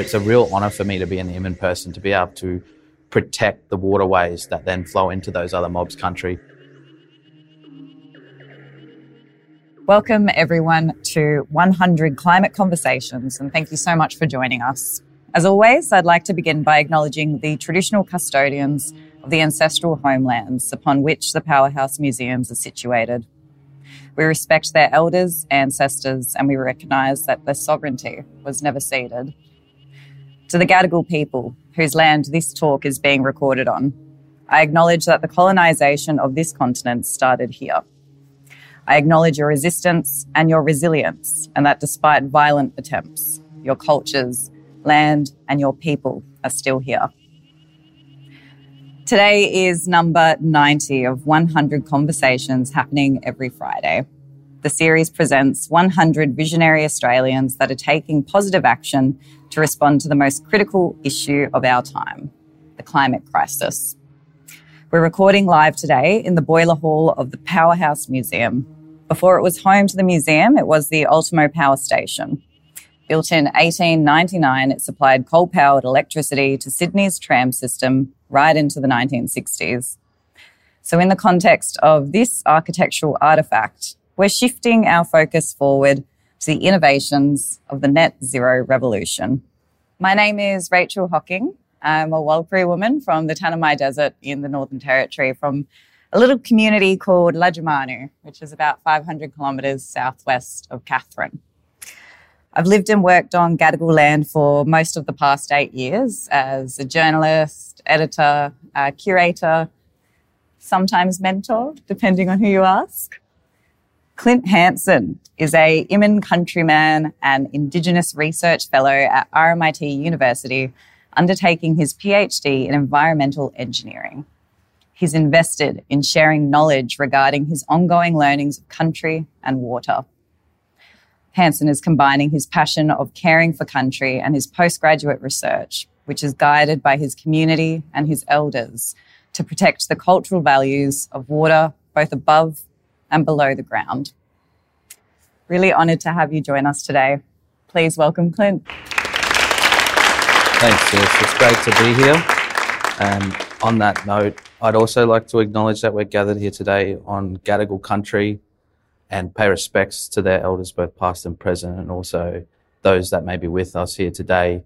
It's a real honour for me to be an Iman person, to be able to protect the waterways that then flow into those other mobs' country. Welcome, everyone, to 100 Climate Conversations, and thank you so much for joining us. As always, I'd like to begin by acknowledging the traditional custodians of the ancestral homelands upon which the Powerhouse Museums are situated. We respect their elders, ancestors, and we recognise that their sovereignty was never ceded. To the Gadigal people, whose land this talk is being recorded on, I acknowledge that the colonisation of this continent started here. I acknowledge your resistance and your resilience, and that despite violent attempts, your cultures, land, and your people are still here. Today is number 90 of 100 conversations happening every Friday. The series presents 100 visionary Australians that are taking positive action to respond to the most critical issue of our time the climate crisis. We're recording live today in the boiler hall of the Powerhouse Museum, before it was home to the museum, it was the Ultimo Power Station. Built in 1899, it supplied coal powered electricity to Sydney's tram system right into the 1960s. So, in the context of this architectural artefact, we're shifting our focus forward to the innovations of the net zero revolution. My name is Rachael Hocking. I'm a Warlpiri woman from the Tanami Desert in the Northern Territory from a little community called Lajamanu, which is about 500 kilometres southwest of Katherine. I've lived and worked on Gadigal land for most of the past eight years as a journalist, editor, uh, curator, sometimes mentor, depending on who you ask. Clint Hansen is a Iman countryman and Indigenous Research Fellow at RMIT University, undertaking his PhD in environmental engineering. He's invested in sharing knowledge regarding his ongoing learnings of country and water. Hansen is combining his passion of caring for country and his postgraduate research, which is guided by his community and his elders to protect the cultural values of water both above and below the ground. Really honoured to have you join us today. Please welcome Clint. Thanks, Jess. It's great to be here. Um, on that note, I'd also like to acknowledge that we're gathered here today on Gadigal country and pay respects to their elders, both past and present, and also those that may be with us here today.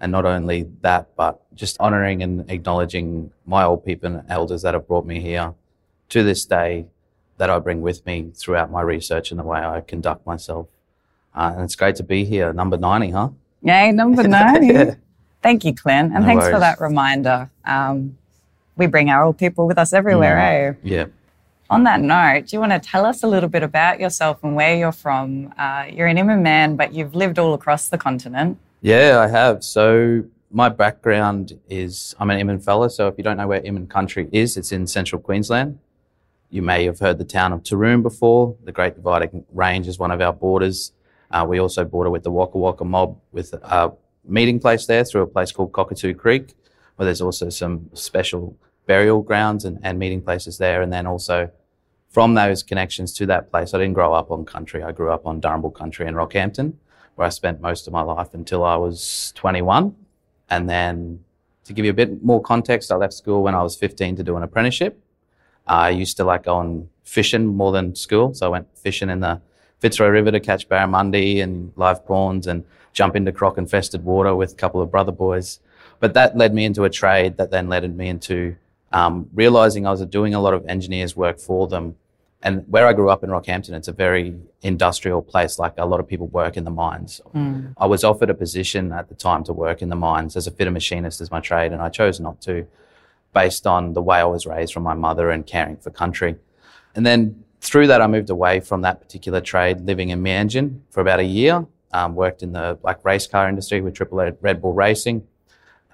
And not only that, but just honouring and acknowledging my old people and elders that have brought me here to this day that I bring with me throughout my research and the way I conduct myself. Uh, and it's great to be here. Number 90, huh? Yay, number 90. yeah. Thank you, Clint. And no thanks worries. for that reminder. Um, we bring our old people with us everywhere, mm. eh? Yeah. On that note, do you want to tell us a little bit about yourself and where you're from? Uh, you're an Iman man, but you've lived all across the continent. Yeah, I have. So my background is I'm an Iman fella. So if you don't know where Iman country is, it's in central Queensland. You may have heard the town of Taroom before. The Great Dividing Range is one of our borders. Uh, we also border with the Waka Waka mob with a meeting place there through a place called Cockatoo Creek where there's also some special burial grounds and, and meeting places there. And then also from those connections to that place, I didn't grow up on country. I grew up on Darumbal country in Rockhampton, where I spent most of my life until I was 21. And then to give you a bit more context, I left school when I was 15 to do an apprenticeship. I used to like going fishing more than school. So I went fishing in the Fitzroy River to catch barramundi and live prawns and jump into croc infested water with a couple of brother boys. But that led me into a trade that then led me into um, realizing I was doing a lot of engineers' work for them. And where I grew up in Rockhampton, it's a very industrial place. Like a lot of people work in the mines. Mm. I was offered a position at the time to work in the mines as a fitter machinist as my trade, and I chose not to, based on the way I was raised from my mother and caring for country. And then through that, I moved away from that particular trade, living in Meanjin for about a year. Um, worked in the like race car industry with Triple Red Bull Racing.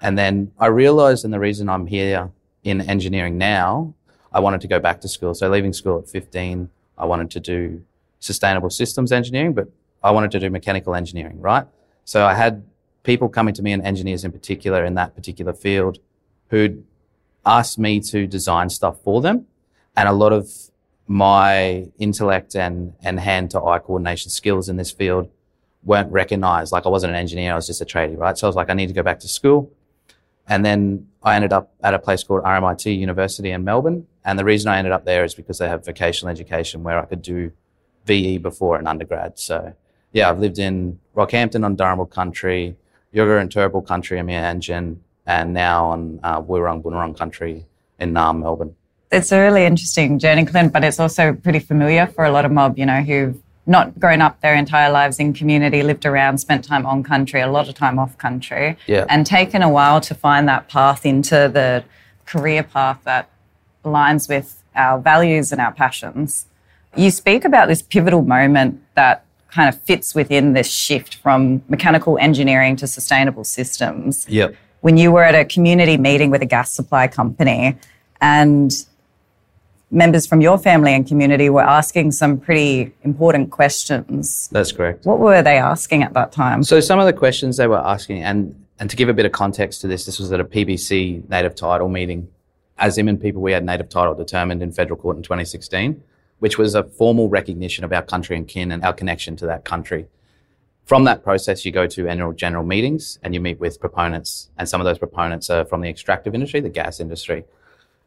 And then I realized, and the reason I'm here in engineering now, I wanted to go back to school. So leaving school at 15, I wanted to do sustainable systems engineering, but I wanted to do mechanical engineering, right? So I had people coming to me and engineers in particular in that particular field who'd asked me to design stuff for them. And a lot of my intellect and, and hand to eye coordination skills in this field weren't recognized. Like I wasn't an engineer, I was just a tradie, right? So I was like, I need to go back to school. And then I ended up at a place called RMIT University in Melbourne. And the reason I ended up there is because they have vocational education where I could do VE before an undergrad. So yeah, I've lived in Rockhampton on Darumbal country, Yugara and Turrbal country, Amir Engine, and now on uh, Woiwurrung Boonwurrung country in Naarm, Melbourne. It's a really interesting journey, Clint, but it's also pretty familiar for a lot of mob, you know, who've not grown up their entire lives in community, lived around, spent time on country, a lot of time off country, Yeah. and taken a while to find that path into the career path that aligns with our values and our passions. You speak about this pivotal moment that kind of fits within this shift from mechanical engineering to sustainable systems Yep. When you were at a community meeting with a gas supply company and members from your family and community were asking some pretty important questions. That's correct. What were they asking at that time? So some of the questions they were asking, and and to give a bit of context to this, this was at a PBC native title meeting. As Imman people, we had native title determined in federal court in 2016, which was a formal recognition of our country and kin and our connection to that country. From that process, you go to annual general meetings and you meet with proponents, and some of those proponents are from the extractive industry, the gas industry.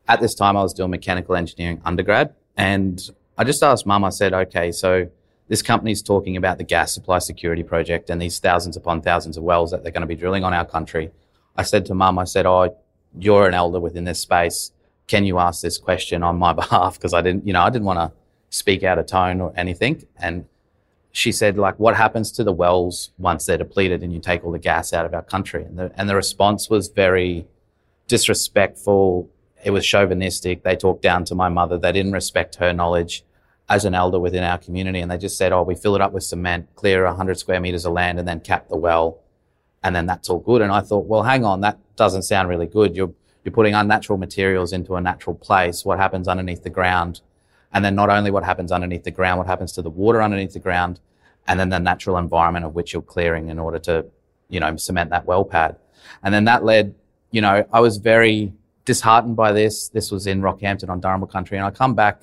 At this time, I was doing mechanical engineering undergrad, and I just asked mum, I said, okay, so this company's talking about the gas supply security project and these thousands upon thousands of wells that they're going to be drilling on our country. I said to mum, I said, oh, you're an elder within this space. Can you ask this question on my behalf? Because I didn't, you know, I didn't want to speak out of tone or anything. And she said, like, what happens to the wells once they're depleted and you take all the gas out of our country? And the, and the response was very disrespectful. It was chauvinistic. They talked down to my mother. They didn't respect her knowledge as an elder within our community. And they just said, oh, we fill it up with cement, clear 100 square meters of land, and then cap the well. And then that's all good. And I thought, well, hang on, that doesn't sound really good. You're, you're putting unnatural materials into a natural place. What happens underneath the ground? And then not only what happens underneath the ground, what happens to the water underneath the ground, and then the natural environment of which you're clearing in order to, you know, cement that well pad. And then that led, you know, I was very disheartened by this. This was in Rockhampton on Darumbal country. And I come back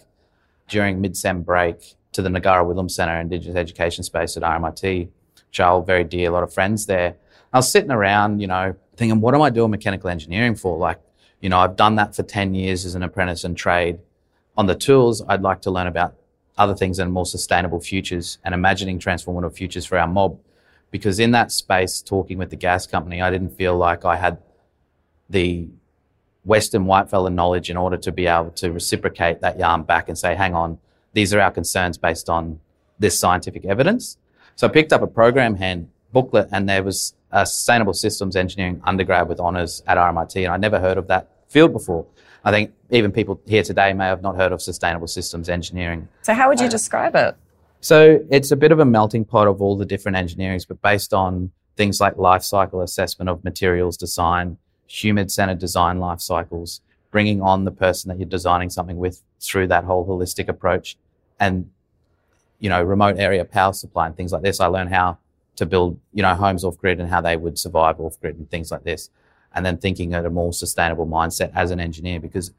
during mid-sem break to the Ngarara Willim Centre Indigenous Education Space at RMIT, hold very dear, a lot of friends there. I was sitting around, you know, thinking, what am I doing mechanical engineering for? Like, you know, I've done that for 10 years as an apprentice and trade. On the tools, I'd like to learn about other things and more sustainable futures and imagining transformative futures for our mob. Because in that space, talking with the gas company, I didn't feel like I had the Western whitefella knowledge in order to be able to reciprocate that yarn back and say, hang on, these are our concerns based on this scientific evidence. So I picked up a program hand booklet and there was a sustainable systems engineering undergrad with honours at RMIT and I'd never heard of that field before. I think even people here today may have not heard of sustainable systems engineering. So, how would you uh, describe it? So it's a bit of a melting pot of all the different engineerings, but based on things like life cycle assessment of materials design, human centered design life cycles, bringing on the person that you're designing something with through that whole holistic approach and, you know, remote area power supply and things like this. I learned how to build, you know, homes off grid and how they would survive off grid and things like this. And then thinking at a more sustainable mindset as an engineer because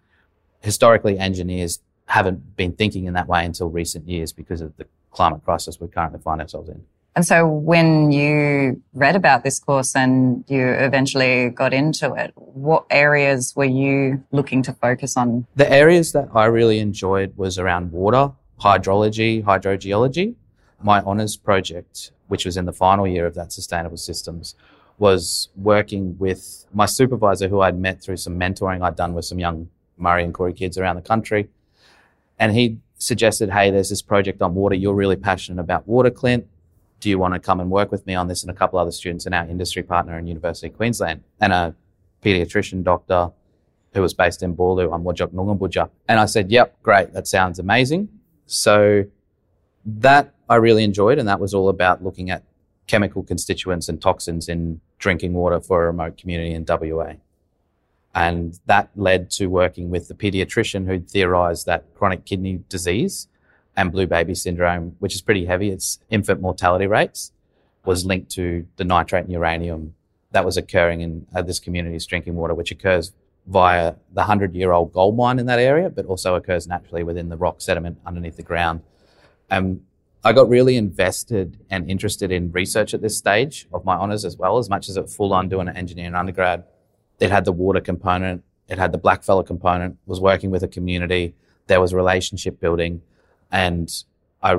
historically engineers haven't been thinking in that way until recent years because of the climate crisis we currently find ourselves in. And so, when you read about this course and you eventually got into it, what areas were you looking to focus on? The areas that I really enjoyed was around water, hydrology, hydrogeology. My honours project, which was in the final year of that sustainable systems, was working with my supervisor who I'd met through some mentoring I'd done with some young Murri and Koori kids around the country. And he suggested, hey, there's this project on water. You're really passionate about water, Clint. Do you want to come and work with me on this and a couple other students and our industry partner in University of Queensland and a pediatrician doctor who was based in Boorloo on Whadjuk Noongar Boodja. And I said, yep, great. That sounds amazing. So that I really enjoyed. And that was all about looking at chemical constituents and toxins in drinking water for a remote community in WA. And that led to working with the pediatrician who theorized that chronic kidney disease and blue baby syndrome, which is pretty heavy, its infant mortality rates, was linked to the nitrate and uranium that was occurring in uh, this community's drinking water, which occurs via the 100 year old gold mine in that area, but also occurs naturally within the rock sediment underneath the ground. And I got really invested and interested in research at this stage of my honours as well, as much as it full on doing an engineering undergrad. It had the water component, it had the blackfella component, was working with a community, there was relationship building. And I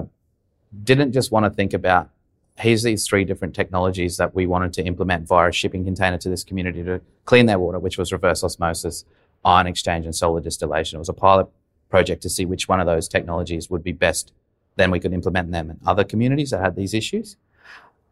didn't just want to think about here's these three different technologies that we wanted to implement via a shipping container to this community to clean their water, which was reverse osmosis, ion exchange, and solar distillation. It was a pilot project to see which one of those technologies would be best. Then we could implement them in other communities that had these issues.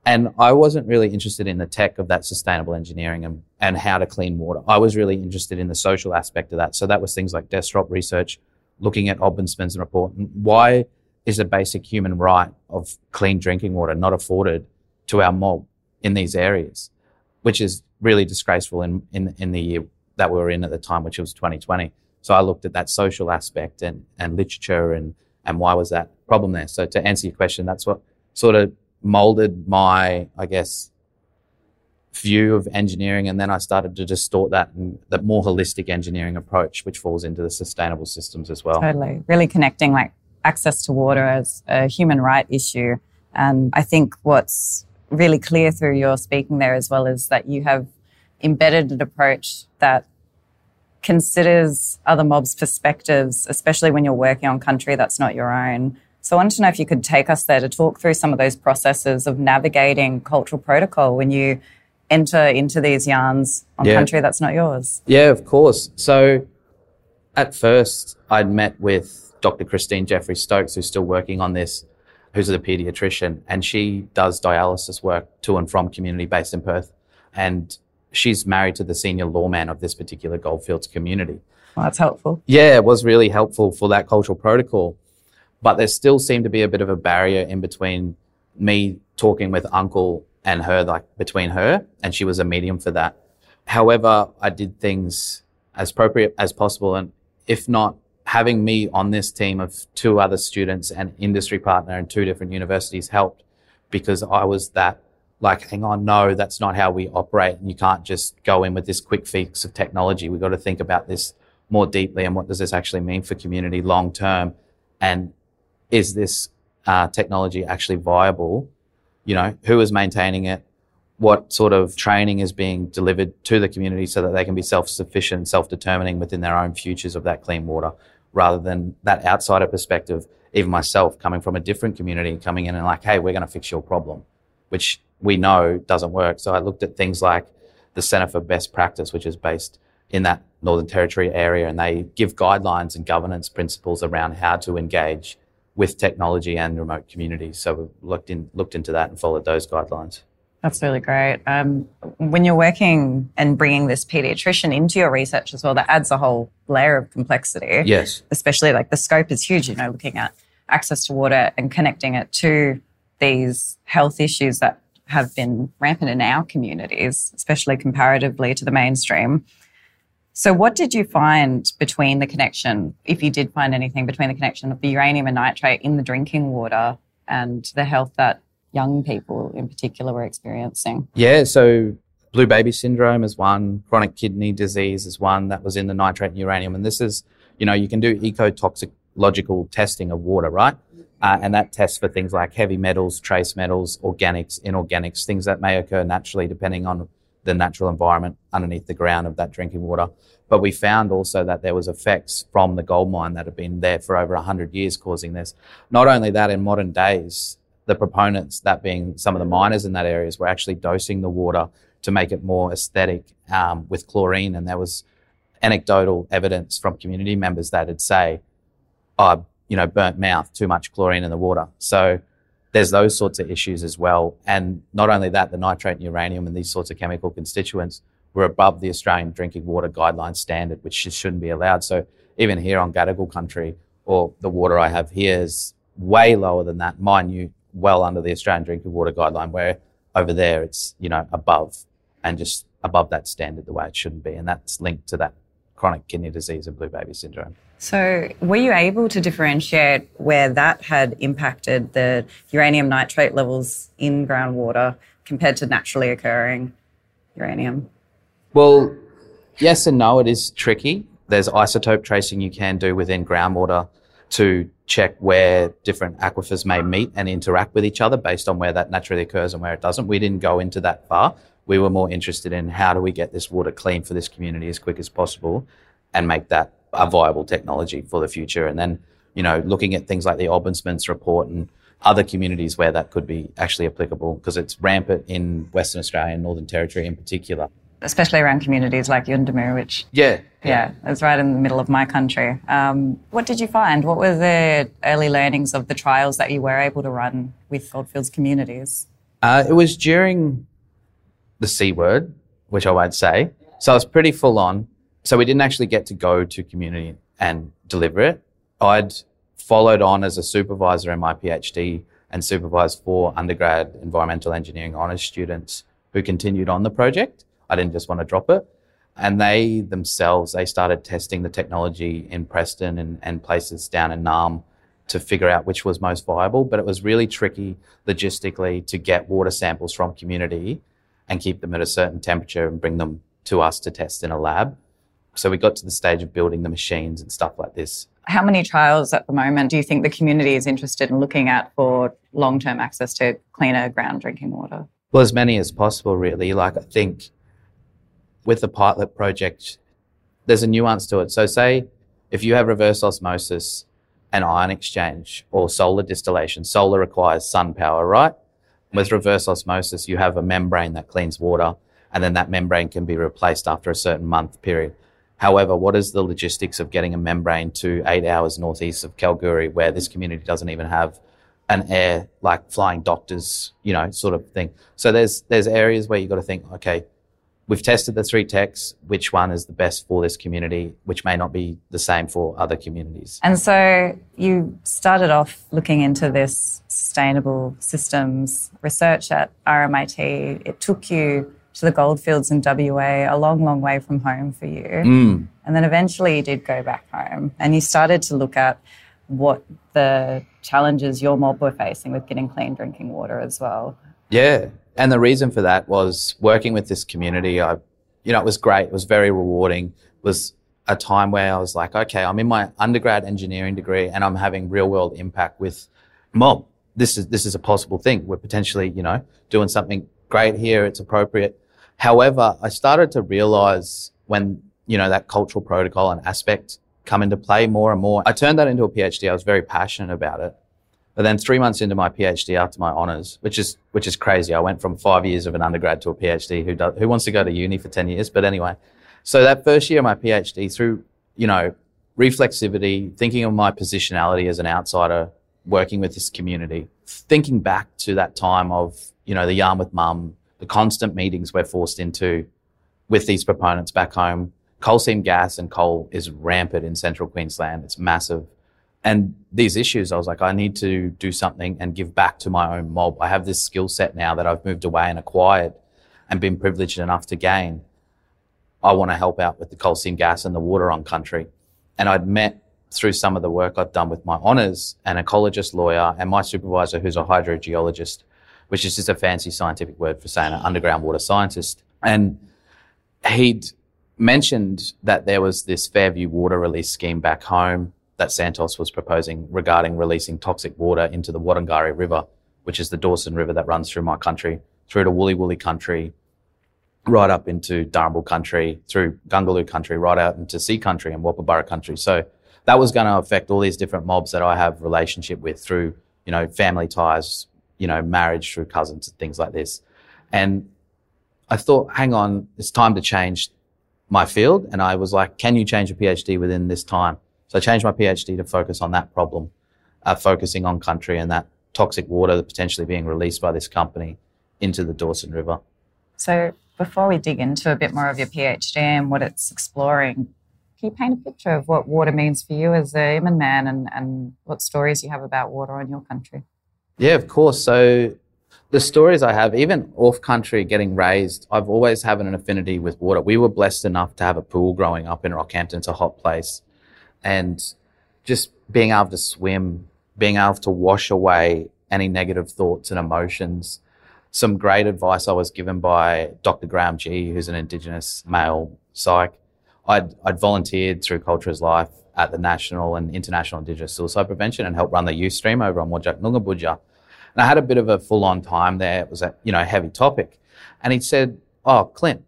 And I wasn't really interested in the tech of that sustainable engineering and, and how to clean water. I was really interested in the social aspect of that. So that was things like desktop research, looking at Ombudsman's report. Why is a basic human right of clean drinking water not afforded to our mob in these areas, which is really disgraceful in, in, in the year that we were in at the time, which was 2020. So I looked at that social aspect and, and literature and, and why was that problem there. So to answer your question, that's what sort of molded my, I guess, view of engineering. And then I started to distort that and that more holistic engineering approach, which falls into the sustainable systems as well. Totally. Really connecting like access to water as a human right issue. And I think what's really clear through your speaking there as well is that you have embedded an approach that considers other mobs' perspectives, especially when you're working on country that's not your own. So I wanted to know if you could take us there to talk through some of those processes of navigating cultural protocol when you enter into these yarns on yeah. country that's not yours. Yeah, of course. So at first, I'd met with Dr. Christine Jeffries-Stokes, who's still working on this, who's a pediatrician, and she does dialysis work to and from community based in Perth. And she's married to the senior lawman of this particular Goldfields community. Well, that's helpful. Yeah, it was really helpful for that cultural protocol. But there still seemed to be a bit of a barrier in between me talking with uncle and her, like between her, and she was a medium for that. However, I did things as appropriate as possible. And if not having me on this team of two other students and industry partner in two different universities helped because I was that like, hang on, no, that's not how we operate. You can't just go in with this quick fix of technology. We've got to think about this more deeply and what does this actually mean for community long term? And is this uh, technology actually viable? You know, who is maintaining it? What sort of training is being delivered to the community so that they can be self-sufficient, self-determining within their own futures of that clean water? rather than that outsider perspective, even myself coming from a different community coming in and like, hey, we're going to fix your problem, which we know doesn't work. So I looked at things like the Center for Best Practice, which is based in that Northern Territory area, and they give guidelines and governance principles around how to engage with technology and remote communities. So we looked in looked into that and followed those guidelines. That's really great. Um, when you're working and bringing this pediatrician into your research as well, that adds a whole layer of complexity. Yes. Especially like the scope is huge, you know, looking at access to water and connecting it to these health issues that have been rampant in our communities, especially comparatively to the mainstream. So, what did you find between the connection, if you did find anything between the connection of the uranium and nitrate in the drinking water and the health that young people in particular were experiencing? Yeah, so blue baby syndrome is one, chronic kidney disease is one that was in the nitrate and uranium. And this is, you know, you can do ecotoxicological testing of water, right? Uh, and that tests for things like heavy metals, trace metals, organics, inorganics, things that may occur naturally depending on the natural environment underneath the ground of that drinking water. But we found also that there was effects from the gold mine that had been there for over 100 years causing this. Not only that, in modern days, the proponents, that being some of the miners in that areas, were actually dosing the water to make it more aesthetic um, with chlorine. And there was anecdotal evidence from community members that'd say, oh, you know, burnt mouth, too much chlorine in the water. So there's those sorts of issues as well. And not only that, the nitrate and uranium and these sorts of chemical constituents were above the Australian drinking water guideline standard, which shouldn't be allowed. So even here on Gadigal country, or the water I have here is way lower than that, minute well under the Australian drinking water guideline, where over there it's, you know, above and just above that standard the way it shouldn't be. And that's linked to that chronic kidney disease and blue baby syndrome. So, were you able to differentiate where that had impacted the uranium nitrate levels in groundwater compared to naturally occurring uranium? Well, yes and no, it is tricky. There's isotope tracing you can do within groundwater to check where different aquifers may meet and interact with each other based on where that naturally occurs and where it doesn't. We didn't go into that far. We were more interested in how do we get this water clean for this community as quick as possible and make that a viable technology for the future. And then, you know, looking at things like the Ombudsman's report and other communities where that could be actually applicable because it's rampant in Western Australia and Northern Territory in particular. Especially around communities like Yuendumu, which Yeah. yeah, it's right in the middle of my country. Um, what did you find? What were the early learnings of the trials that you were able to run with Goldfields communities? Uh, it was during the C word, which I won't say. So it was pretty full on. So we didn't actually get to go to community and deliver it. I'd followed on as a supervisor in my PhD and supervised four undergrad environmental engineering honours students who continued on the project. I didn't just want to drop it. And they themselves, they started testing the technology in Preston and, and places down in Naarm to figure out which was most viable. But it was really tricky logistically to get water samples from community and keep them at a certain temperature and bring them to us to test in a lab. So we got to the stage of building the machines and stuff like this. How many trials at the moment do you think the community is interested in looking at for long term access to cleaner ground drinking water? Well, as many as possible, really. Like, I think with the pilot project, there's a nuance to it. So, say if you have reverse osmosis and ion exchange or solar distillation, solar requires sun power, right? With reverse osmosis, you have a membrane that cleans water, and then that membrane can be replaced after a certain month period. However, what is the logistics of getting a membrane to eight hours northeast of Kalgoorlie, where this community doesn't even have an air like flying doctors, you know, sort of thing. So there's there's areas where you've got to think, okay, we've tested the three techs, which one is the best for this community, which may not be the same for other communities. And so you started off looking into this sustainable systems research at RMIT. It took you to the goldfields in WA, a long, long way from home for you. Mm. And then eventually you did go back home and you started to look at what the challenges your mob were facing with getting clean drinking water as well. Yeah. And the reason for that was working with this community. I, you know, it was great. It was very rewarding. It was a time where I was like, okay, I'm in my undergrad engineering degree and I'm having real world impact with mob. This is, this is a possible thing. We're potentially, you know, doing something great here. It's appropriate. However, I started to realize when, you know, that cultural protocol and aspect come into play more and more. I turned that into a PhD. I was very passionate about it. But then three months into my PhD after my honours, which is which is crazy. I went from five years of an undergrad to a PhD. Who does, who wants to go to uni for ten years? But anyway, so that first year of my PhD, through you know reflexivity, thinking of my positionality as an outsider, working with this community, thinking back to that time of you know the yarn with mum, the constant meetings we're forced into with these proponents back home. Coal seam gas and coal is rampant in central Queensland. It's massive and these issues, I was like, I need to do something and give back to my own mob. I have this skill set now that I've moved away and acquired and been privileged enough to gain. I want to help out with the coal seam gas and the water on country. And I'd met through some of the work I've done with my honours an ecologist lawyer and my supervisor who's a hydrogeologist, which is just a fancy scientific word for saying an underground water scientist. And he'd mentioned that there was this Fairview water release scheme back home that Santos was proposing regarding releasing toxic water into the Warringari River, which is the Dawson River that runs through my country, through to Wulli Wulli country, right up into Darumbal country, through Gangulu country, right out into Sea country and Woppaburra country. So that was going to affect all these different mobs that I have relationship with through, you know, family ties, you know, marriage through cousins and things like this. And I thought, hang on, it's time to change my field. And I was like, can you change a PhD within this time? So I changed my PhD to focus on that problem, uh, focusing on country and that toxic water potentially being released by this company into the Dawson River. So before we dig into a bit more of your PhD and what it's exploring, can you paint a picture of what water means for you as a Iman man and, and what stories you have about water in your country? Yeah, of course. So the stories I have, even off country getting raised, I've always had an affinity with water. We were blessed enough to have a pool growing up in Rockhampton. It's a hot place and just being able to swim, being able to wash away any negative thoughts and emotions. Some great advice I was given by Dr. Graham Gee, who's an Indigenous male psych, I'd, I'd volunteered through Cultures Life at the National and International Indigenous Suicide Prevention and helped run the youth stream over on Whadjuk Noongar Boodja. And I had a bit of a full on time there. It was a, you know, heavy topic. And he said, Oh, Clint,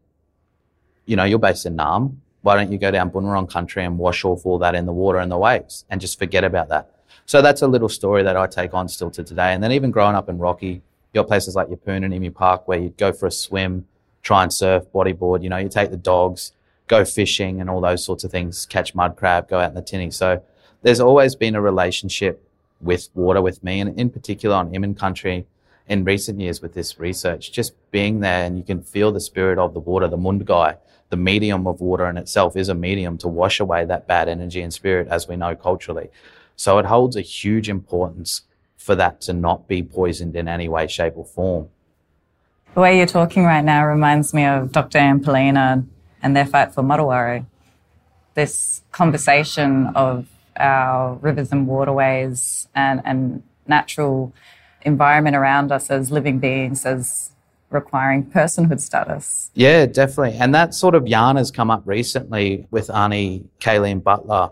you know, you're based in Naarm. Why don't you go down Boonwurrung country and wash off all that in the water and the waves and just forget about that? So that's a little story that I take on still to today. And then even growing up in Rocky, you got places like Yeppoon and Emu Park where you'd go for a swim, try and surf, bodyboard, you know, you take the dogs, go fishing and all those sorts of things, catch mud crab, go out in the tinny. So there's always been a relationship with water with me and in particular on Iman country in recent years with this research, just being there and you can feel the spirit of the water, the mundgai, the medium of water in itself is a medium to wash away that bad energy and spirit as we know culturally. So it holds a huge importance for that to not be poisoned in any way, shape or form. The way you're talking right now reminds me of Dr. Anne Poelina and their fight for Martuwarra. This conversation of our rivers and waterways and, and natural environment around us as living beings, as requiring personhood status. Yeah, definitely. And that sort of yarn has come up recently with Auntie Kayleen Butler,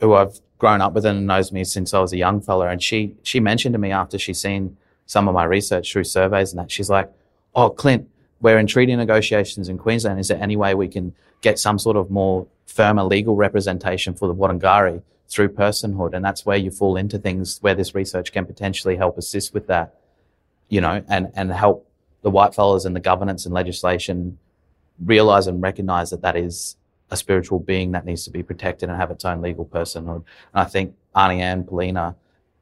who I've grown up with and knows me since I was a young fella. And she she mentioned to me after she's seen some of my research through surveys and that, she's like, Oh, Clint, we're in treaty negotiations in Queensland. Is there any way we can get some sort of more firmer legal representation for the Wurundjeri through personhood? And that's where you fall into things where this research can potentially help assist with that, you know, and, and help the white fellas and the governance and legislation realize and recognize that that is a spiritual being that needs to be protected and have its own legal personhood. And I think Auntie Anne Poelina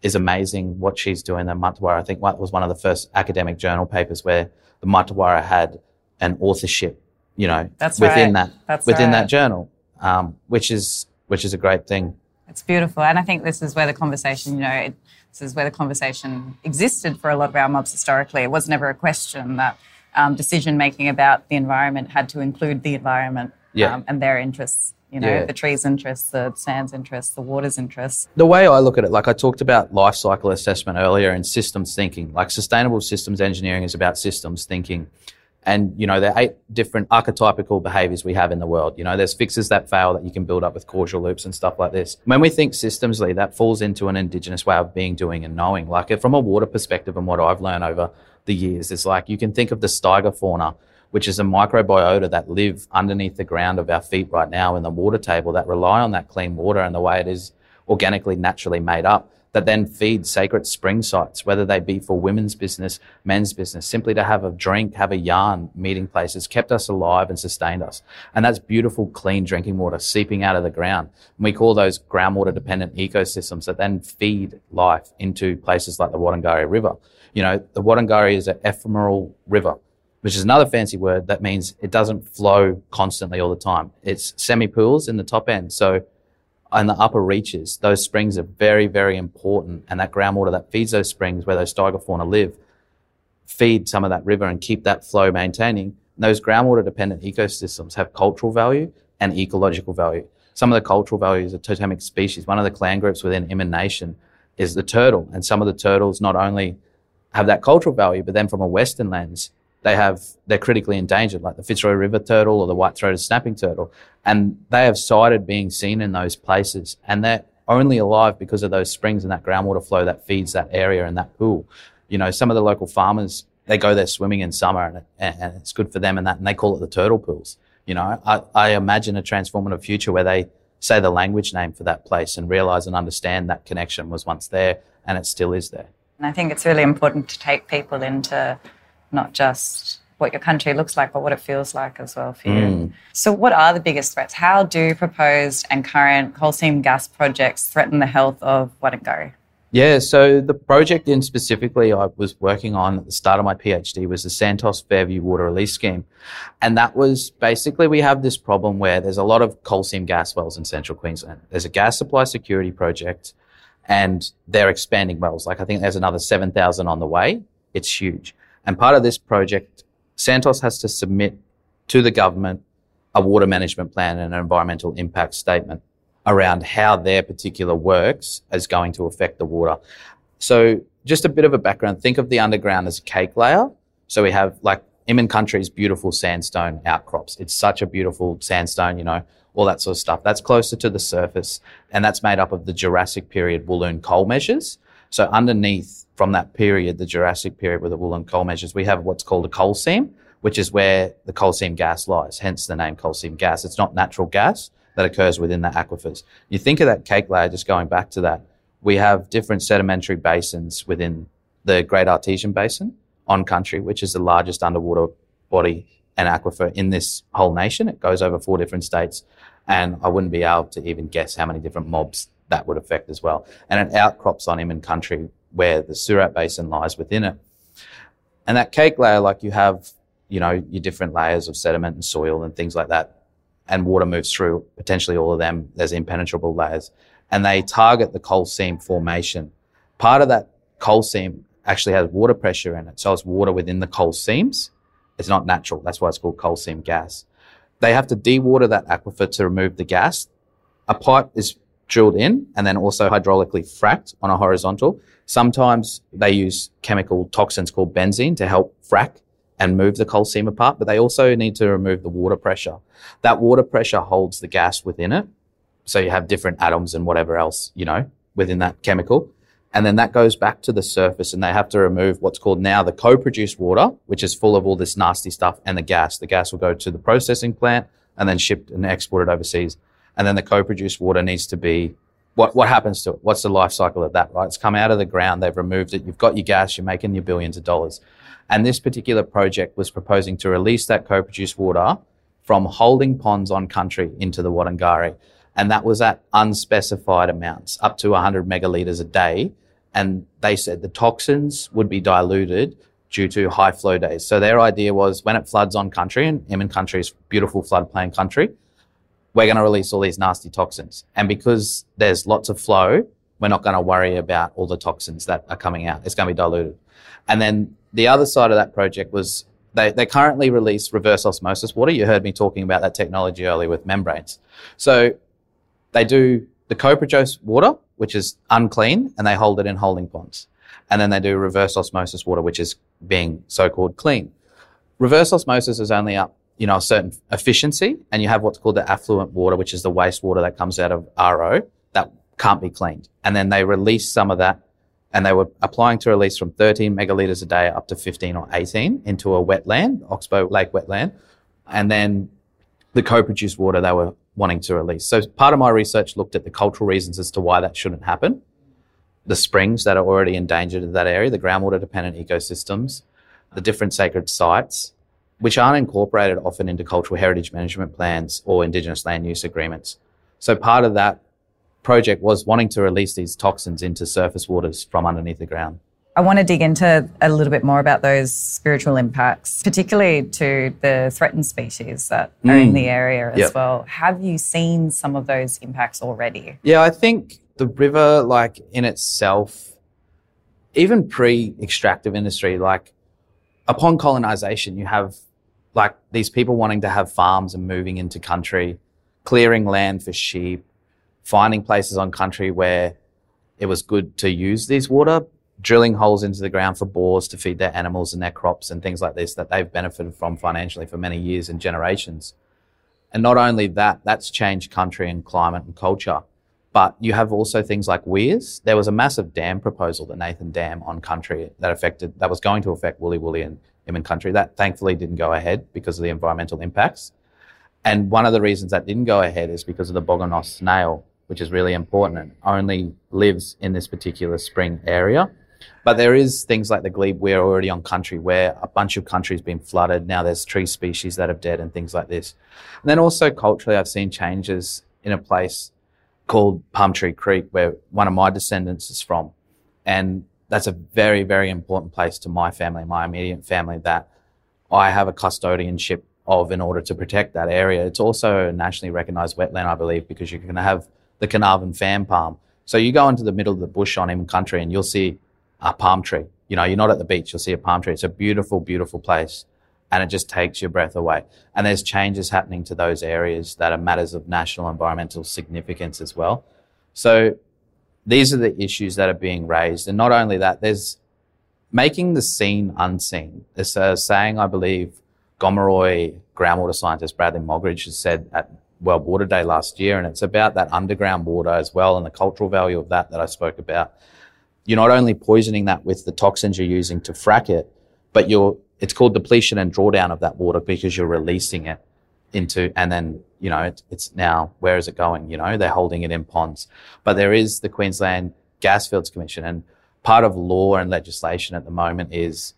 is amazing what she's doing in Martuwarra. I think that was one of the first academic journal papers where the Martuwarra had an authorship, you know, That's within right. that That's within right. that journal, um, which is which is a great thing. It's beautiful. And I think this is where the conversation, you know, it, this is where the conversation existed for a lot of our mobs historically. It was never a question that um, decision making about the environment had to include the environment Yeah. um, and their interests. You know, Yeah. the trees' interests, the sand's interests, the water's interests. The way I look at it, like I talked about life cycle assessment earlier and systems thinking, like sustainable systems engineering is about systems thinking. And, you know, there are eight different archetypical behaviors we have in the world. You know, there's fixes that fail that you can build up with causal loops and stuff like this. When we think systemsly, that falls into an indigenous way of being, doing, and knowing. Like from a water perspective and what I've learned over the years is like you can think of the stygofauna, which is a microbiota that live underneath the ground of our feet right now in the water table that rely on that clean water and the way it is organically, naturally made up that then feed sacred spring sites, whether they be for women's business, men's business, simply to have a drink, have a yarn, meeting places, kept us alive and sustained us. And that's beautiful, clean drinking water seeping out of the ground. And we call those groundwater dependent ecosystems that then feed life into places like the Wurundjeri River. You know, the Wurundjeri is an ephemeral river which is another fancy word that means it doesn't flow constantly all the time. It's semi pools in the top end. So in the upper reaches, those springs are very, very important. And that groundwater that feeds those springs where those stygofauna live, feed some of that river and keep that flow maintaining. And those groundwater dependent ecosystems have cultural value and ecological value. Some of the cultural values of totemic species, one of the clan groups within Iman Nation is the turtle. And some of the turtles not only have that cultural value, but then from a Western lens, they have they're critically endangered, like the Fitzroy River turtle or the white-throated snapping turtle, and they have cited being seen in those places, and they're only alive because of those springs and that groundwater flow that feeds that area and that pool. You know, some of the local farmers they go there swimming in summer, and, and it's good for them and that, and they call it the turtle pools. You know, I, I imagine a transformative future where they say the language name for that place and realize and understand that connection was once there and it still is there. And I think it's really important to take people into not just what your country looks like, but what it feels like as well for you. Hmm. So, what are the biggest threats? How do proposed and current coal seam gas projects threaten the health of Wurundjeri? Yeah, so the project in specifically I was working on at the start of my PhD was the Santos Fairview Water Release Scheme. And that was basically we have this problem where there's a lot of coal seam gas wells in central Queensland. There's a gas supply security project and they're expanding wells. Like I think there's another 7,000 on the way. It's huge. And part of this project, Santos has to submit to the government a water management plan and an environmental impact statement around how their particular works is going to affect the water. So just a bit of a background. Think of the underground as a cake layer. So we have like Iman Country's beautiful sandstone outcrops. It's such a beautiful sandstone, you know, all that sort of stuff. That's closer to the surface, and that's made up of the Jurassic period Walloon coal measures. So underneath from that period, the Jurassic period with the Walloon coal measures, we have what's called a coal seam, which is where the coal seam gas lies, hence the name coal seam gas. It's not natural gas that occurs within the aquifers. You think of that cake layer, just going back to that, we have different sedimentary basins within the Great Artesian Basin on country, which is the largest underwater body and aquifer in this whole nation. It goes over four different states. And I wouldn't be able to even guess how many different mobs that would affect as well. And it outcrops on Iman country where the Surat Basin lies within it. And that cake layer, like you have, you know, your different layers of sediment and soil and things like that. And water moves through potentially all of them. There's impenetrable layers and they target the coal seam formation. Part of that coal seam actually has water pressure in it. So it's water within the coal seams. It's not natural. That's why it's called coal seam gas. They have to dewater that aquifer to remove the gas. A pipe is drilled in and then also hydraulically fracked on a horizontal. Sometimes they use chemical toxins called benzene to help frack and move the coal seam apart, but they also need to remove the water pressure. That water pressure holds the gas within it. So you have different atoms and whatever else, you know, within that chemical. And then that goes back to the surface and they have to remove what's called now the co-produced water, which is full of all this nasty stuff and the gas. The gas will go to the processing plant and then shipped and exported overseas. And then the co-produced water needs to be what, what happens to it? What's the life cycle of that, right? It's come out of the ground. They've removed it. You've got your gas. You're making your billions of dollars. And this particular project was proposing to release that co-produced water from holding ponds on country into the Wadangari. And that was at unspecified amounts, up to 100 megalitres a day and they said the toxins would be diluted due to high flow days. So their idea was when it floods on country, and Iman country is beautiful floodplain country, we're going to release all these nasty toxins. And because there's lots of flow, we're not going to worry about all the toxins that are coming out. It's going to be diluted. And then the other side of that project was they, they currently release reverse osmosis water. You heard me talking about that technology earlier with membranes. So they do the co-produced water, which is unclean, and they hold it in holding ponds. And then they do reverse osmosis water, which is being so-called clean. Reverse osmosis is only up, you know, a certain efficiency, and you have what's called the effluent water, which is the wastewater that comes out of RO that can't be cleaned. And then they release some of that, and they were applying to release from 13 megalitres a day up to 15 or 18 into a wetland, Oxbow Lake wetland. And then the co-produced water they were wanting to release. So part of my research looked at the cultural reasons as to why that shouldn't happen. The springs that are already endangered in that area, the groundwater dependent ecosystems, the different sacred sites, which aren't incorporated often into cultural heritage management plans or indigenous land use agreements. So part of that project was wanting to release these toxins into surface waters from underneath the ground. I want to dig into a little bit more about those spiritual impacts, particularly to the threatened species that mm. are in mm. the area as yep. well. Have you seen some of those impacts already? Yeah, I think the river, like in itself, even pre extractive industry, like upon colonization, you have like these people wanting to have farms and moving into country, clearing land for sheep, finding places on country where it was good to use this water drilling holes into the ground for bores to feed their animals and their crops and things like this that they've benefited from financially for many years and generations. And not only that, that's changed country and climate and culture. But you have also things like weirs. There was a massive dam proposal, the Nathan Dam on country that affected, that was going to affect Wulli Wulli and Iman country. That thankfully didn't go ahead because of the environmental impacts. And one of the reasons that didn't go ahead is because of the Boggomoss snail, which is really important and only lives in this particular spring area. But there is things like the Glebe Weir already on country where a bunch of country's been flooded. Now there's tree species that have dead and things like this. And then also culturally, I've seen changes in a place called Palm Tree Creek where one of my descendants is from. And that's a very, very important place to my family, my immediate family that I have a custodianship of in order to protect that area. It's also a nationally recognized wetland, I believe, because you're going to have the Carnarvon fan palm. So you go into the middle of the bush on Iman country and you'll see a palm tree. You know, you're not at the beach, you'll see a palm tree. It's a beautiful, beautiful place. And it just takes your breath away. And there's changes happening to those areas that are matters of national environmental significance as well. So these are the issues that are being raised. And not only that, there's making the seen unseen. There's a saying, I believe, Gomeroi groundwater scientist Bradley Moggridge has said at World Water Day last year, and it's about that underground water as well and the cultural value of that that I spoke about. You're not only poisoning that with the toxins you're using to frack it, but you're it's called depletion and drawdown of that water because you're releasing it into, and then you know it, it's now where is it going? You know they're holding it in ponds, but there is the Queensland Gasfields Commission, and part of law and legislation at the moment is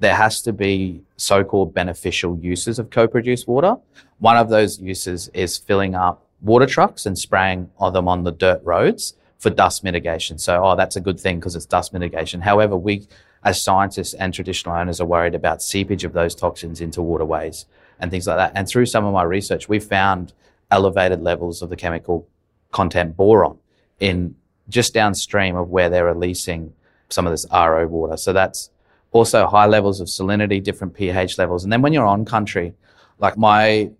there has to be so-called beneficial uses of co-produced water. One of those uses is filling up water trucks and spraying them on the dirt roads for dust mitigation. So, oh, that's a good thing because it's dust mitigation. However, we as scientists and traditional owners are worried about seepage of those toxins into waterways and things like that. And through some of my research, we found elevated levels of the chemical content boron in just downstream of where they're releasing some of this RO water. So that's also high levels of salinity, different pH levels. And then when you're on country, like my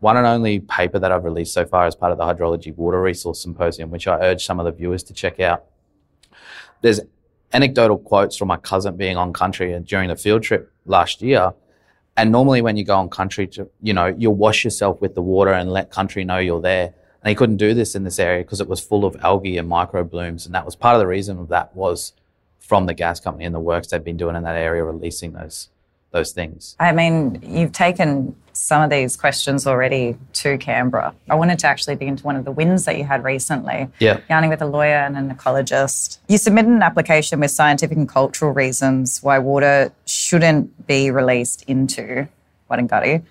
one and only paper that I've released so far as part of the Hydrology Water Resource Symposium, which I urge some of the viewers to check out. There's anecdotal quotes from my cousin being on country during the field trip last year. And normally when you go on country to, you know, you'll wash yourself with the water and let country know you're there. And he couldn't do this in this area because it was full of algae and microblooms. And that was part of the reason of that was from the gas company and the works they've been doing in that area, releasing those those things. I mean, you've taken some of these questions already to Canberra. I wanted to actually dig into one of the wins that you had recently. Yeah. Yarning with a lawyer and an ecologist. You submitted an application with scientific and cultural reasons why water shouldn't be released into Warringah.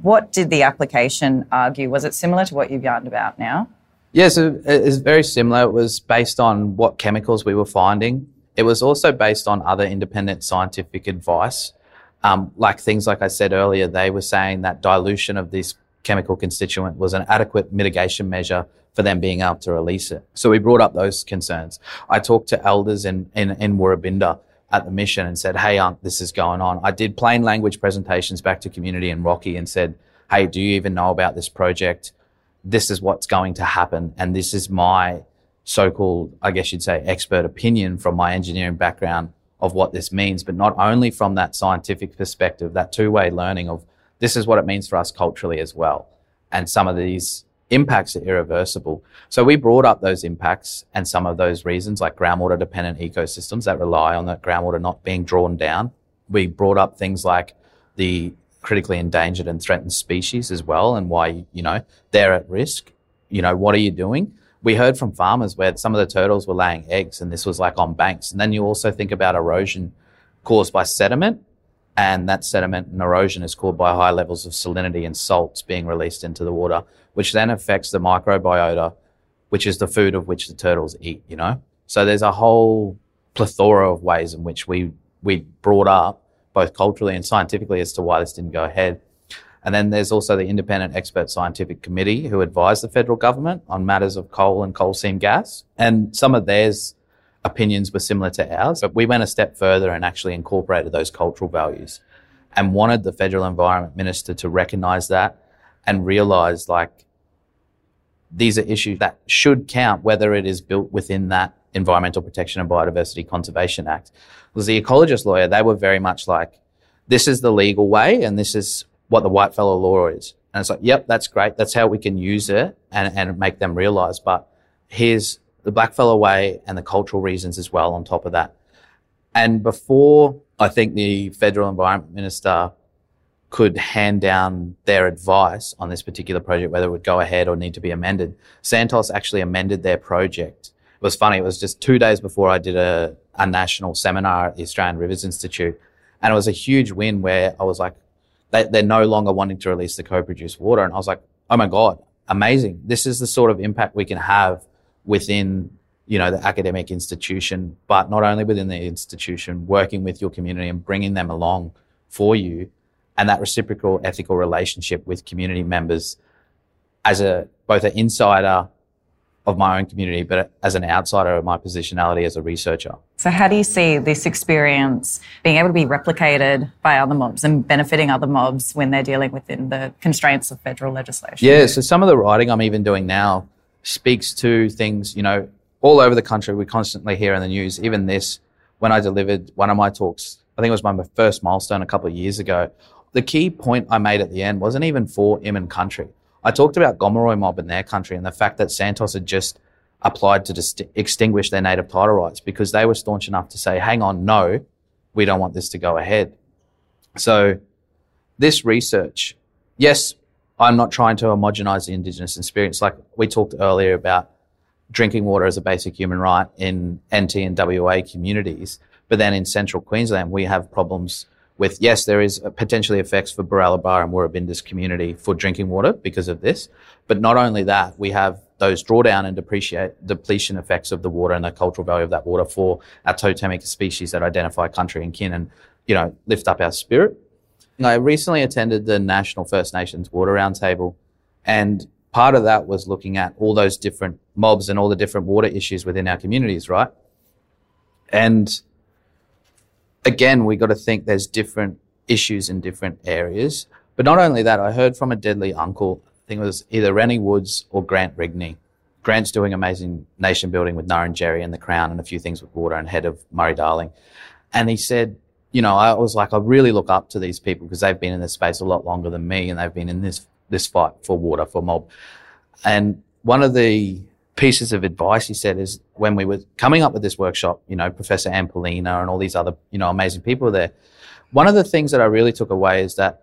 What did the application argue? Was it similar to what you've yarned about now? Yeah, so it's very similar. It was based on what chemicals we were finding it was also based on other independent scientific advice. Um, like things like I said earlier, they were saying that dilution of this chemical constituent was an adequate mitigation measure for them being able to release it. So we brought up those concerns. I talked to elders in, in, in Woorabinda at the mission and said, Hey, Unc, this is going on. I did plain language presentations back to community in Rocky and said, Hey, do you even know about this project? This is what's going to happen. And this is my so-called, I guess you'd say, expert opinion from my engineering background of what this means, but not only from that scientific perspective, that two-way learning of this is what it means for us culturally as well. And some of these impacts are irreversible. So we brought up those impacts and some of those reasons, like groundwater dependent ecosystems that rely on that groundwater not being drawn down. We brought up things like the critically endangered and threatened species as well and why, you know, they're at risk. You know, what are you doing? We heard from farmers where some of the turtles were laying eggs and this was like on banks. And then you also think about erosion caused by sediment. And that sediment and erosion is caused by high levels of salinity and salts being released into the water, which then affects the microbiota, which is the food of which the turtles eat, you know? So there's a whole plethora of ways in which we, we brought up both culturally and scientifically as to why this didn't go ahead. And then there's also the Independent Expert Scientific Committee who advise the federal government on matters of coal and coal seam gas. And some of theirs opinions were similar to ours, but we went a step further and actually incorporated those cultural values and wanted the federal environment minister to recognize that and realize like these are issues that should count whether it is built within that Environmental Protection and Biodiversity Conservation Act. Because the ecologist lawyer, they were very much like, this is the legal way and this is what the whitefellow law is. And it's like, yep, that's great. That's how we can use it and, and make them realize. But here's the blackfellow way and the cultural reasons as well on top of that. And before I think the federal environment minister could hand down their advice on this particular project, whether it would go ahead or need to be amended, Santos actually amended their project. It was funny. It was just two days before I did a, a national seminar at the Australian Rivers Institute. And it was a huge win where I was like, they, they're no longer wanting to release the co-produced water. And I was like, oh my God, amazing. This is the sort of impact we can have within, you know, the academic institution, but not only within the institution, working with your community and bringing them along for you and that reciprocal ethical relationship with community members as a, both an insider of my own community, but as an outsider of my positionality as a researcher. So, how do you see this experience being able to be replicated by other mobs and benefiting other mobs when they're dealing within the constraints of federal legislation? Yeah, so some of the writing I'm even doing now speaks to things, you know, all over the country. We constantly hear in the news, even this, when I delivered one of my talks, I think it was my first milestone a couple of years ago. The key point I made at the end wasn't even for Iman country. I talked about Gomeroi mob in their country and the fact that Santos had just applied to dist- extinguish their native title rights because they were staunch enough to say, hang on, no, we don't want this to go ahead. So this research, yes, I'm not trying to homogenize the Indigenous experience. Like we talked earlier about drinking water as a basic human right in NT and WA communities. But then in central Queensland, we have problems with, yes, there is potentially effects for Baralaba and Woorabindas community for drinking water because of this. But not only that, we have those drawdown and depreciate, depletion effects of the water and the cultural value of that water for our totemic species that identify country and kin and, you know, lift up our spirit. I recently attended the National First Nations Water Roundtable and part of that was looking at all those different mobs and all the different water issues within our communities, right? And again, we got to think there's different issues in different areas. But not only that, I heard from a deadly uncle, I think it was either Rene Woods or Grant Rigney. Grant's doing amazing nation building with Ngarrindjeri and the Crown and a few things with water and head of Murray Darling. And he said, you know, I was like, I really look up to these people because they've been in this space a lot longer than me and they've been in this, this fight for water, for mob. And one of the pieces of advice he said is when we were coming up with this workshop, you know, Professor Anne Poelina and all these other, you know, amazing people there. One of the things that I really took away is that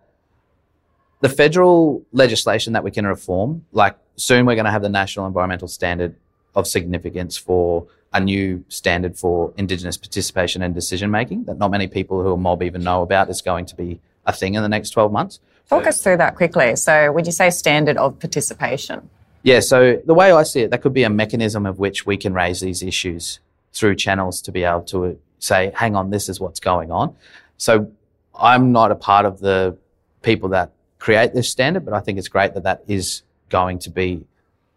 the federal legislation that we can reform, like soon we're going to have the national environmental standard of significance for a new standard for Indigenous participation and decision making that not many people who are mob even know about is going to be a thing in the next 12 months. Talk us through that quickly. So, would you say standard of participation? Yeah, so the way I see it, that could be a mechanism of which we can raise these issues through channels to be able to say, hang on, this is what's going on. So I'm not a part of the people that create this standard, but I think it's great that that is going to be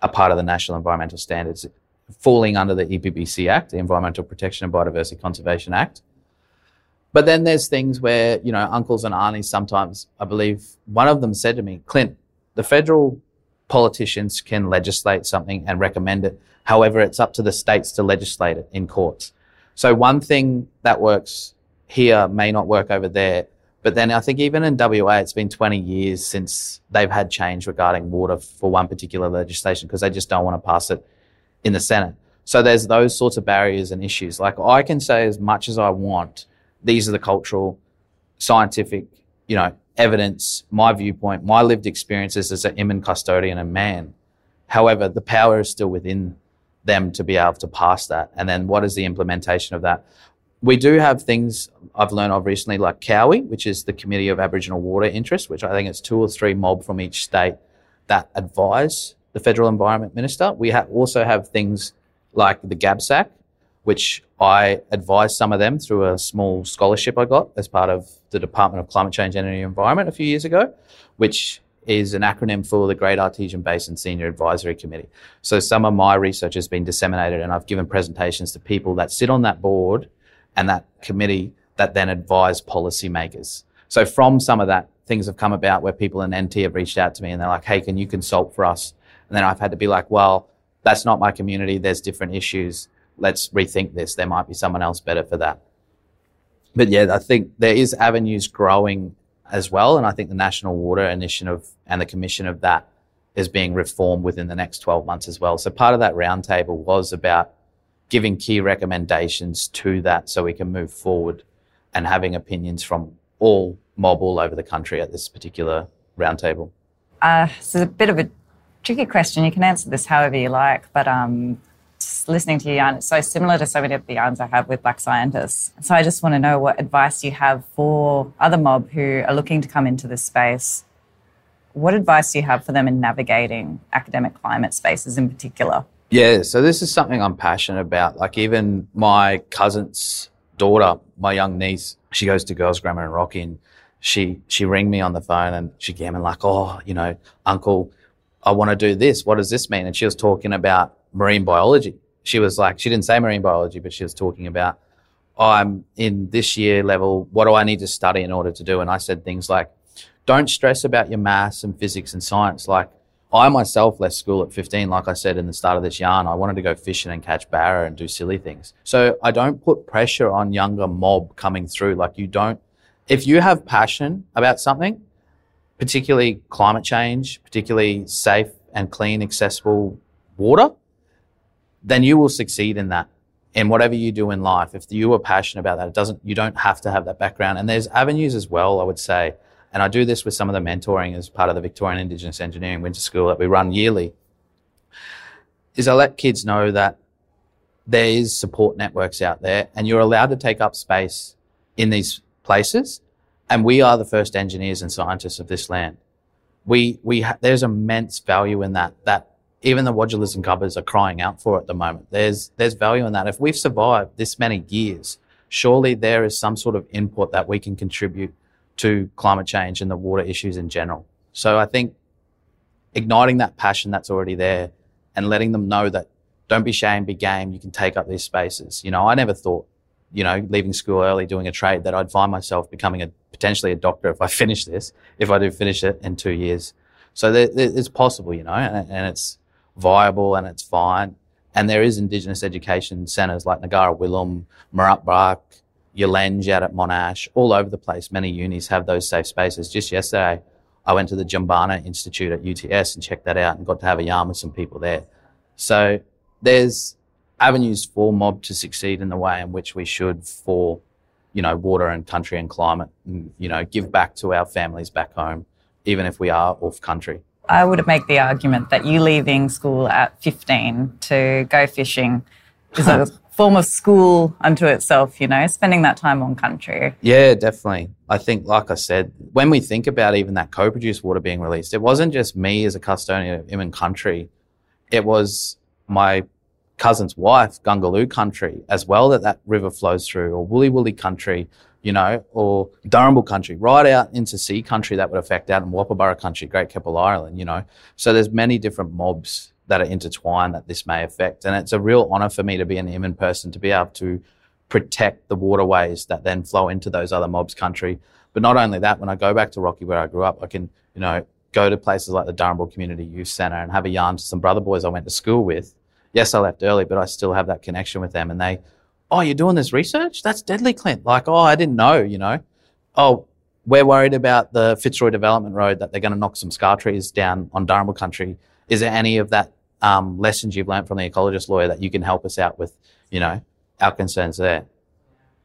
a part of the National Environmental Standards, falling under the EPBC Act, the Environmental Protection and Biodiversity Conservation Act. But then there's things where, you know, uncles and aunties sometimes, I believe one of them said to me, Clint, the federal politicians can legislate something and recommend it. However, it's up to the states to legislate it in courts. So one thing that works here may not work over there. But then I think even in WA, it's been 20 years since they've had change regarding water for one particular legislation because they just don't want to pass it in the Senate. So there's those sorts of barriers and issues. Like I can say as much as I want, these are the cultural, scientific, you know, evidence, my viewpoint, my lived experiences as an Iman custodian and man. However, the power is still within them to be able to pass that. And then what is the implementation of that? We do have things I've learned of recently, like CAWI, which is the Committee of Aboriginal Water Interest, which I think it's two or three mob from each state that advise the federal environment minister. We ha- also have things like the GABSAC, which I advised some of them through a small scholarship I got as part of the Department of Climate Change, Energy and Environment a few years ago, which is an acronym for the Great Artesian Basin Senior Advisory Committee. So some of my research has been disseminated and I've given presentations to people that sit on that board and that committee that then advise policymakers. So from some of that, things have come about where people in NT have reached out to me and they're like, hey, can you consult for us? And then I've had to be like, well, that's not my community. There's different issues let's rethink this. There might be someone else better for that. But yeah, I think there is avenues growing as well. And I think the National Water Initiative and the commission of that is being reformed within the next 12 months as well. So part of that roundtable was about giving key recommendations to that so we can move forward and having opinions from all mob all over the country at this particular roundtable. Uh, this is a bit of a tricky question. You can answer this however you like, but um, listening to you, yarn, it's so similar to so many of the yarns I have with black scientists. So I just want to know what advice you have for other mob who are looking to come into this space. What advice do you have for them in navigating academic climate spaces in particular? Yeah, so this is something I'm passionate about. Like even my cousin's daughter, my young niece, she goes to Girls Grammar and Rocky and she she rang me on the phone and she came and like, oh, you know, uncle, I want to do this. What does this mean? And she was talking about marine biology. She was like, she didn't say marine biology, but she was talking about, oh, I'm in this year level. What do I need to study in order to do? And I said things like, don't stress about your maths and physics and science. Like I myself left school at 15, like I said in the start of this yarn, I wanted to go fishing and catch barra and do silly things. So I don't put pressure on younger mob coming through. Like you don't, if you have passion about something, particularly climate change, particularly safe and clean, accessible water, then you will succeed in that. In whatever you do in life, if you are passionate about that, it doesn't, you don't have to have that background. And there's avenues as well, I would say. And I do this with some of the mentoring as part of the Victorian Indigenous Engineering Winter School that we run yearly. Is I let kids know that there is support networks out there and you're allowed to take up space in these places. And we are the first engineers and scientists of this land. We, we, ha- there's immense value in that, that even the Wadjalas and Gubbers are crying out for at the moment. There's there's value in that. If we've survived this many years, surely there is some sort of input that we can contribute to climate change and the water issues in general. So I think igniting that passion that's already there and letting them know that don't be shame, be game, you can take up these spaces. You know, I never thought, you know, leaving school early, doing a trade, that I'd find myself becoming a potentially a doctor if I finish this, if I do finish it in two years. So it's possible, you know, and it's viable and it's fine. And there is Indigenous education centres like Ngarara Willim, Murrupbrak, Yalenge out at Monash, all over the place. Many unis have those safe spaces. Just yesterday, I went to the Jumbunna Institute at UTS and checked that out and got to have a yarn with some people there. So there's avenues for mob to succeed in the way in which we should for, you know, water and country and climate and, you know, give back to our families back home, even if we are off country. I would make the argument that you leaving school at 15 to go fishing is a form of school unto itself, you know, spending that time on country. Yeah, definitely. I think, like I said, when we think about even that co produced water being released, it wasn't just me as a custodian of Iman country, it was my cousin's wife, Gangulu country, as well, that that river flows through, or Wulli Wulli country, you know, or Darumbal country, right out into sea country that would affect out in Woppaburra country, Great Keppel Island, you know. So there's many different mobs that are intertwined that this may affect. And it's a real honour for me to be an Iman person, to be able to protect the waterways that then flow into those other mobs country. But not only that, when I go back to Rocky where I grew up, I can, you know, go to places like the Darumbal Community Youth Centre and have a yarn to some brother boys I went to school with. Yes, I left early, but I still have that connection with them and they oh, you're doing this research? That's deadly, Clint. Like, oh, I didn't know, you know. Oh, we're worried about the Fitzroy Development Road that they're going to knock some scar trees down on Darumbal country. Is there any of that um, lessons you've learned from the ecologist lawyer that you can help us out with, you know, our concerns there?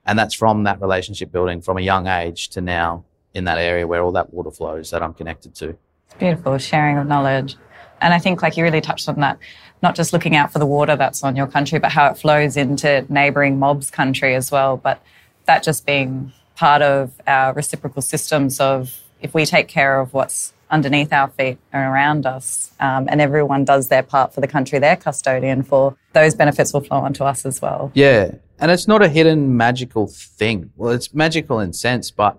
And that's from that relationship building from a young age to now in that area where all that water flows that I'm connected to. It's beautiful, sharing of knowledge. And I think, like you really touched on that, not just looking out for the water that's on your country, but how it flows into neighbouring mobs country as well. But that just being part of our reciprocal systems of if we take care of what's underneath our feet and around us, um, and everyone does their part for the country they're custodian for, those benefits will flow onto us as well. Yeah. And it's not a hidden magical thing. Well, it's magical in sense, but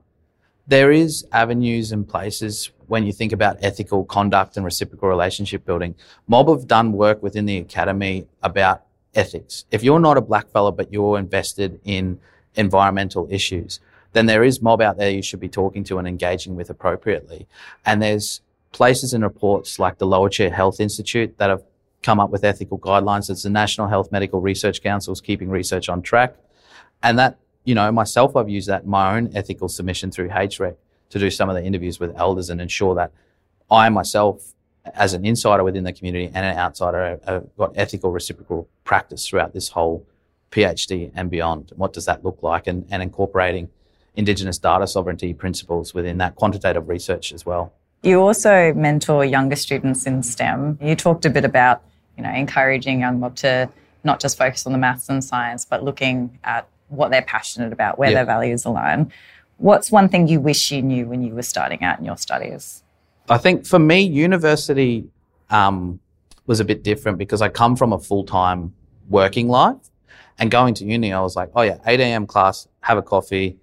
there is avenues and places when you think about ethical conduct and reciprocal relationship building. Mob have done work within the academy about ethics. If you're not a black fella, but you're invested in environmental issues, then there is mob out there you should be talking to and engaging with appropriately. And there's places and reports like the Lowitja Health Institute that have come up with ethical guidelines. It's the National Health Medical Research Council's keeping research on track. And that you know, myself, I've used that my own ethical submission through HREC to do some of the interviews with elders and ensure that I myself, as an insider within the community and an outsider, uh, have got ethical reciprocal practice throughout this whole PhD and beyond. What does that look like? And, and incorporating Indigenous data sovereignty principles within that quantitative research as well. You also mentor younger students in STEM. You talked a bit about, you know, encouraging young mob to not just focus on the maths and science, but looking at what they're passionate about, where yeah. their values align. What's one thing you wish you knew when you were starting out in your studies? I think for me, university um, was a bit different because I come from a full time working life. And going to uni, I was like, oh yeah, 8 a.m. class, have a coffee,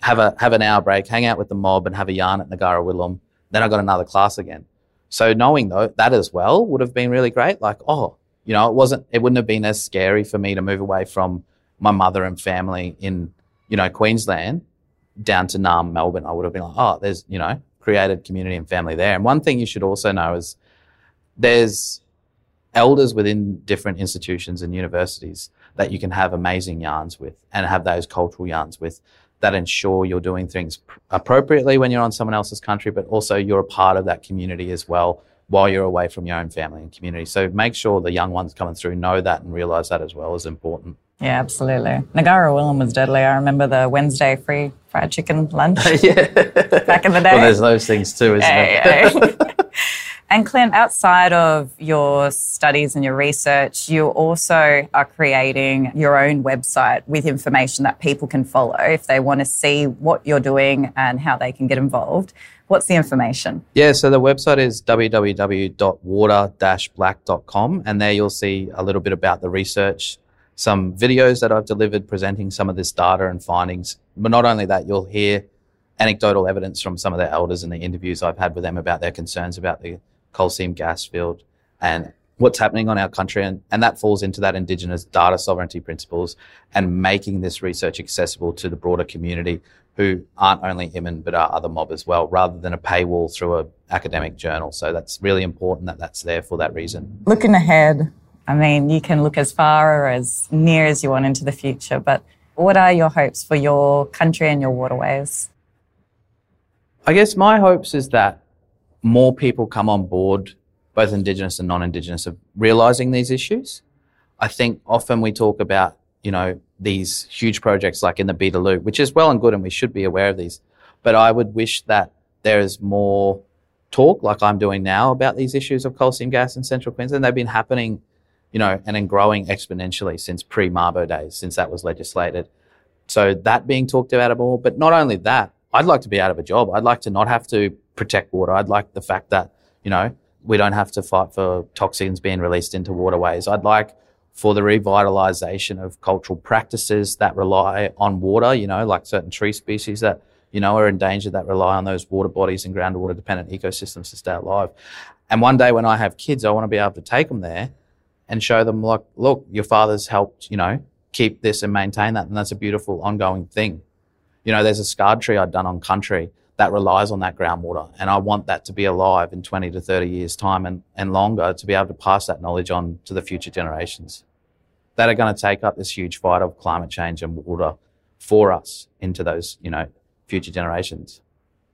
have a have an hour break, hang out with the mob, and have a yarn at Ngarara Willim. Then I got another class again. So knowing though that as well would have been really great. Like, oh, you know, it wasn't, it wouldn't have been as scary for me to move away from my mother and family in, you know, Queensland down to Naarm, Melbourne, I would have been like, oh, there's, you know, created community and family there. And one thing you should also know is there's elders within different institutions and universities that you can have amazing yarns with and have those cultural yarns with that ensure you're doing things pr- appropriately when you're on someone else's country, but also you're a part of that community as well while you're away from your own family and community. So make sure the young ones coming through know that and realize that as well is important. Yeah, absolutely. Ngarara Willim was deadly. I remember the Wednesday free fried chicken lunch yeah. back in the day. Well, there's those things too, isn't it? hey. and Clint, outside of your studies and your research, you also are creating your own website with information that people can follow if they want to see what you're doing and how they can get involved. What's the information? Yeah, so the website is www.water-black.com, and there you'll see a little bit about the research, some videos that I've delivered presenting some of this data and findings. But not only that, you'll hear anecdotal evidence from some of the elders in the interviews I've had with them about their concerns about the coal seam gas field and what's happening on our country. And, and that falls into that Indigenous data sovereignty principles and making this research accessible to the broader community who aren't only Iman but are other mob as well, rather than a paywall through an academic journal. So that's really important that that's there for that reason. Looking ahead, I mean, you can look as far or as near as you want into the future, but what are your hopes for your country and your waterways? I guess my hopes is that more people come on board, both Indigenous and non-Indigenous, of realising these issues. I think often we talk about, you know, these huge projects like in the Beetaloo, which is well and good, and we should be aware of these. But I would wish that there is more talk, like I'm doing now, about these issues of coal seam gas in central Queensland. They've been happening, you know, and then growing exponentially since pre-Mabo days, since that was legislated. So that being talked about more, but not only that, I'd like to be out of a job. I'd like to not have to protect water. I'd like the fact that, you know, we don't have to fight for toxins being released into waterways. I'd like for the revitalization of cultural practices that rely on water, you know, like certain tree species that, you know, are endangered that rely on those water bodies and groundwater dependent ecosystems to stay alive. And one day when I have kids, I want to be able to take them there and show them, like, look, your father's helped, you know, keep this and maintain that. And that's a beautiful ongoing thing. You know, there's a scard tree I'd done on country that relies on that groundwater. And I want that to be alive in 20 to 30 years' time and, and longer to be able to pass that knowledge on to the future generations that are going to take up this huge fight of climate change and water for us into those, you know, future generations.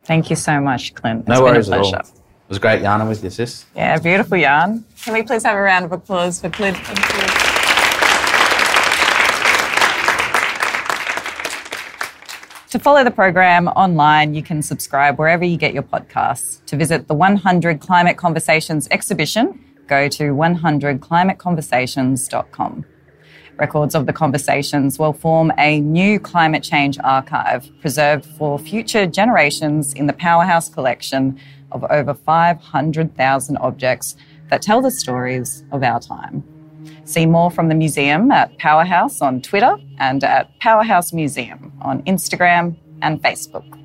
Thank you so much, Clint. No It's worries been a at all. It was great yarning with you, sis. Yeah, beautiful yarn. Can we please have a round of applause for Clint? Thank you. To follow the program online, you can subscribe wherever you get your podcasts. To visit the 100 Climate Conversations exhibition, go to 100climateconversations.com. Records of the conversations will form a new climate change archive preserved for future generations in the Powerhouse collection of over 500,000 objects that tell the stories of our time. See more from the museum at Powerhouse on Twitter and at Powerhouse Museum on Instagram and Facebook.